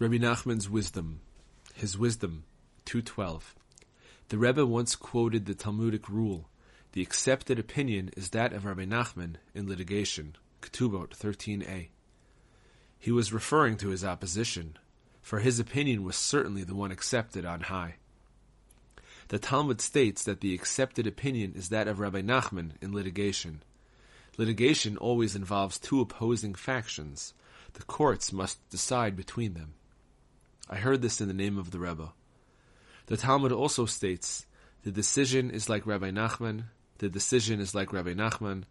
Rabbi Nachman's wisdom, his wisdom, 212. The Rebbe once quoted the Talmudic rule, the accepted opinion is that of Rabbi Nachman in litigation, Ketubot 13a. He was referring to his opposition, for his opinion was certainly the one accepted on high. The Talmud states that the accepted opinion is that of Rabbi Nachman in litigation. Litigation always involves two opposing factions. The courts must decide between them. I heard this in the name of the Rebbe. The Talmud also states the decision is like Rabbi Nachman, the decision is like Rabbi Nachman,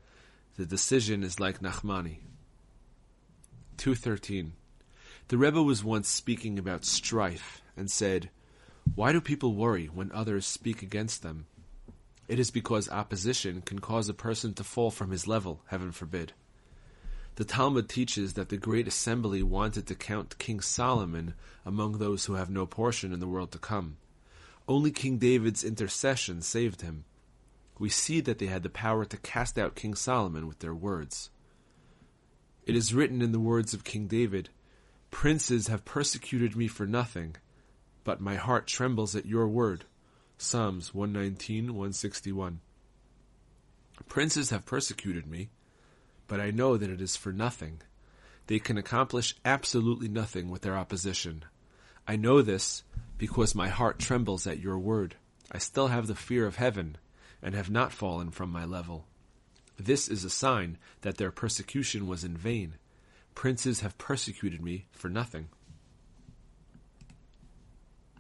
the decision is like Nachmani. 213. The Rebbe was once speaking about strife and said, why do people worry when others speak against them? It is because opposition can cause a person to fall from his level, heaven forbid. The Talmud teaches that the great assembly wanted to count King Solomon among those who have no portion in the world to come. Only King David's intercession saved him. We see that they had the power to cast out King Solomon with their words. It is written in the words of King David, Princes have persecuted me for nothing, but my heart trembles at your word. Psalms 119, 161. Princes have persecuted me, but I know that it is for nothing. They can accomplish absolutely nothing with their opposition. I know this because my heart trembles at your word. I still have the fear of heaven and have not fallen from my level. This is a sign that their persecution was in vain. Princes have persecuted me for nothing.